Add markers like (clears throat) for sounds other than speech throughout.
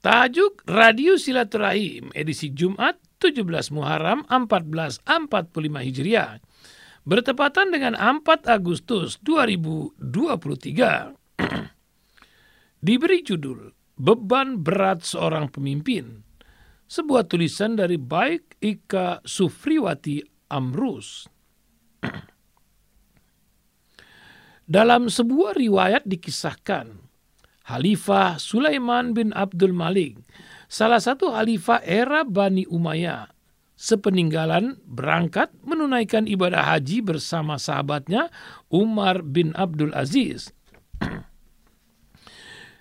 Tajuk Radio Silaturahim edisi Jumat 17 Muharram 1445 Hijriah bertepatan dengan 4 Agustus 2023. (clears throat) Diberi judul Beban Berat Seorang Pemimpin. Sebuah tulisan dari Baik Ika Sufriwati Amrus. (clears throat) Dalam sebuah riwayat dikisahkan Khalifah Sulaiman bin Abdul Malik, salah satu khalifah era Bani Umayyah, sepeninggalan berangkat menunaikan ibadah haji bersama sahabatnya Umar bin Abdul Aziz. (clears throat)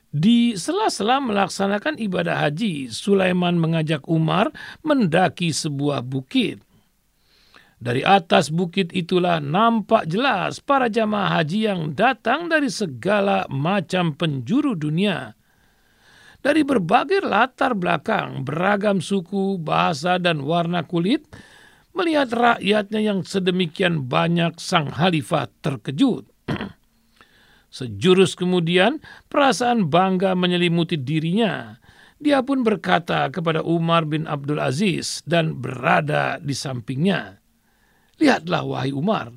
Di sela-sela melaksanakan ibadah haji, Sulaiman mengajak Umar mendaki sebuah bukit. Dari atas bukit itulah nampak jelas para jamaah haji yang datang dari segala macam penjuru dunia. Dari berbagai latar belakang, beragam suku, bahasa, dan warna kulit, melihat rakyatnya yang sedemikian banyak sang khalifah terkejut. (clears throat) Sejurus kemudian, perasaan bangga menyelimuti dirinya. Dia pun berkata kepada Umar bin Abdul Aziz dan berada di sampingnya. Lihatlah wahai Umar,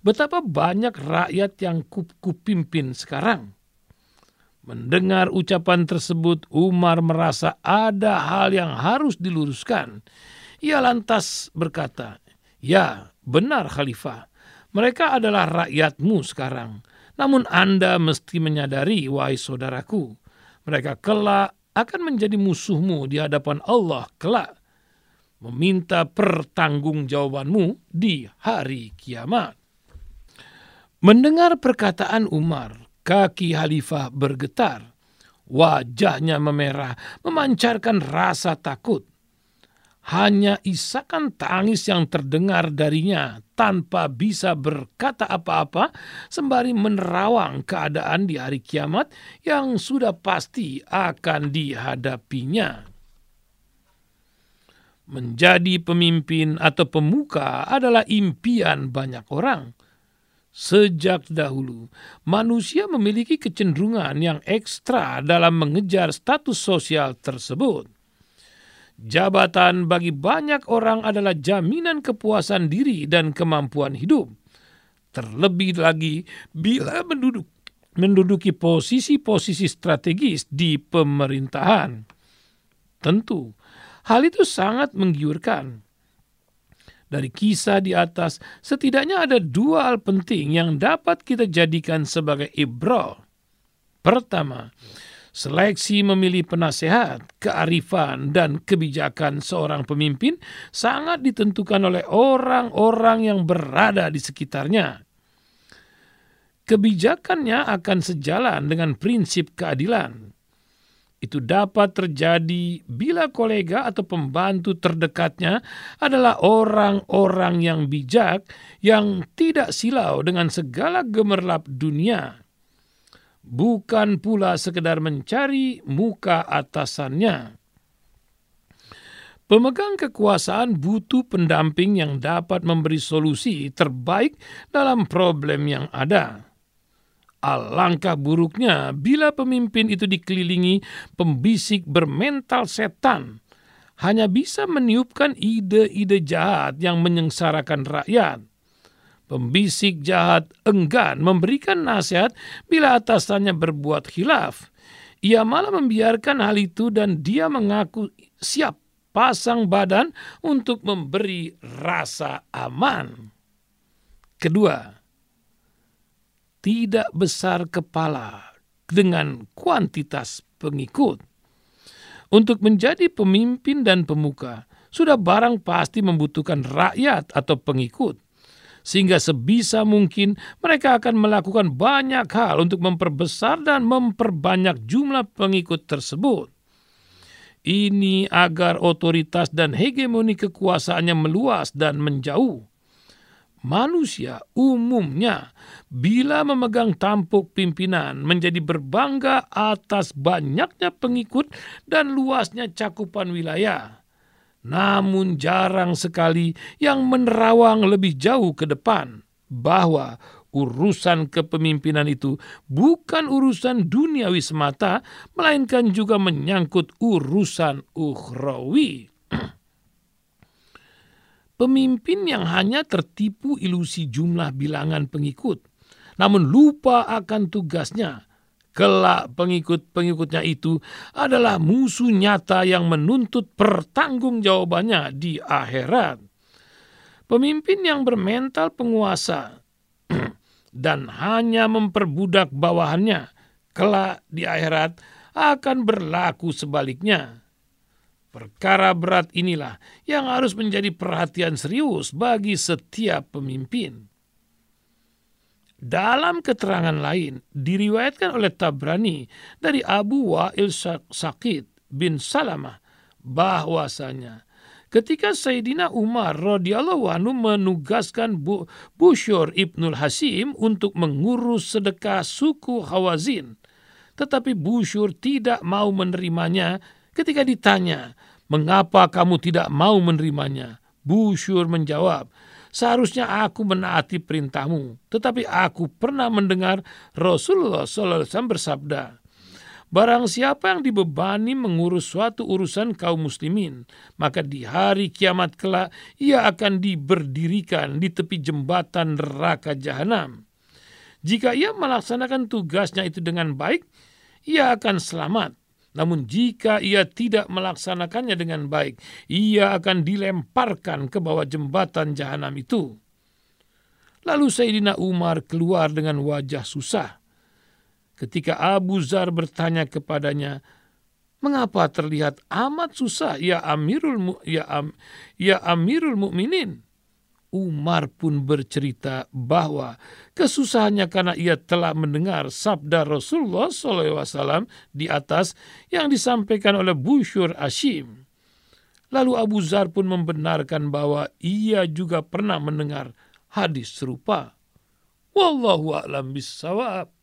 betapa banyak rakyat yang kupimpin sekarang. Mendengar ucapan tersebut, Umar merasa ada hal yang harus diluruskan. Ia lantas berkata, Ya, benar Khalifah, mereka adalah rakyatmu sekarang. Namun Anda mesti menyadari, wahai saudaraku, mereka kelak akan menjadi musuhmu di hadapan Allah kelak meminta pertanggungjawabanmu di hari kiamat. Mendengar perkataan Umar, kaki Khalifah bergetar. Wajahnya memerah, memancarkan rasa takut. Hanya isakan tangis yang terdengar darinya tanpa bisa berkata apa-apa sembari menerawang keadaan di hari kiamat yang sudah pasti akan dihadapinya. Menjadi pemimpin atau pemuka adalah impian banyak orang. Sejak dahulu, manusia memiliki kecenderungan yang ekstra dalam mengejar status sosial tersebut. Jabatan bagi banyak orang adalah jaminan kepuasan diri dan kemampuan hidup. Terlebih lagi bila menduduk, menduduki posisi-posisi strategis di pemerintahan. Tentu, Hal itu sangat menggiurkan. Dari kisah di atas, setidaknya ada dua hal penting yang dapat kita jadikan sebagai ibrah. Pertama, seleksi memilih penasehat, kearifan, dan kebijakan seorang pemimpin sangat ditentukan oleh orang-orang yang berada di sekitarnya. Kebijakannya akan sejalan dengan prinsip keadilan, itu dapat terjadi bila kolega atau pembantu terdekatnya adalah orang-orang yang bijak yang tidak silau dengan segala gemerlap dunia. Bukan pula sekedar mencari muka atasannya. Pemegang kekuasaan butuh pendamping yang dapat memberi solusi terbaik dalam problem yang ada Alangkah buruknya bila pemimpin itu dikelilingi pembisik bermental setan, hanya bisa meniupkan ide-ide jahat yang menyengsarakan rakyat. Pembisik jahat enggan memberikan nasihat bila atasannya berbuat khilaf. Ia malah membiarkan hal itu dan dia mengaku siap pasang badan untuk memberi rasa aman. Kedua, tidak besar kepala dengan kuantitas pengikut. Untuk menjadi pemimpin dan pemuka, sudah barang pasti membutuhkan rakyat atau pengikut. Sehingga sebisa mungkin mereka akan melakukan banyak hal untuk memperbesar dan memperbanyak jumlah pengikut tersebut. Ini agar otoritas dan hegemoni kekuasaannya meluas dan menjauh manusia umumnya bila memegang tampuk pimpinan menjadi berbangga atas banyaknya pengikut dan luasnya cakupan wilayah. Namun jarang sekali yang menerawang lebih jauh ke depan bahwa urusan kepemimpinan itu bukan urusan duniawi semata, melainkan juga menyangkut urusan ukhrawi. Pemimpin yang hanya tertipu ilusi jumlah bilangan pengikut, namun lupa akan tugasnya. Kelak pengikut-pengikutnya itu adalah musuh nyata yang menuntut pertanggungjawabannya di akhirat. Pemimpin yang bermental penguasa (clears throat) dan hanya memperbudak bawahannya, kelak di akhirat akan berlaku sebaliknya. Perkara berat inilah yang harus menjadi perhatian serius bagi setiap pemimpin. Dalam keterangan lain, diriwayatkan oleh Tabrani dari Abu Wa'il Sakit bin Salamah bahwasanya ketika Sayyidina Umar radhiyallahu anhu menugaskan Bu Bushur ibnul Hasim untuk mengurus sedekah suku Hawazin, tetapi Bushur tidak mau menerimanya ketika ditanya, "Mengapa kamu tidak mau menerimanya?" Bushur menjawab, "Seharusnya aku menaati perintahmu, tetapi aku pernah mendengar Rasulullah SAW bersabda, Barang siapa yang dibebani mengurus suatu urusan kaum muslimin, maka di hari kiamat kelak ia akan diberdirikan di tepi jembatan neraka jahanam. Jika ia melaksanakan tugasnya itu dengan baik, ia akan selamat. Namun jika ia tidak melaksanakannya dengan baik, ia akan dilemparkan ke bawah jembatan jahanam itu. Lalu Sayyidina Umar keluar dengan wajah susah ketika Abu Zar bertanya kepadanya, "Mengapa terlihat amat susah ya Amirul ya, Am, ya Amirul Mukminin?" Umar pun bercerita bahwa kesusahannya karena ia telah mendengar sabda Rasulullah SAW di atas yang disampaikan oleh Bushur Ashim. Lalu Abu Zar pun membenarkan bahwa ia juga pernah mendengar hadis serupa. Wallahu a'lam bisawab.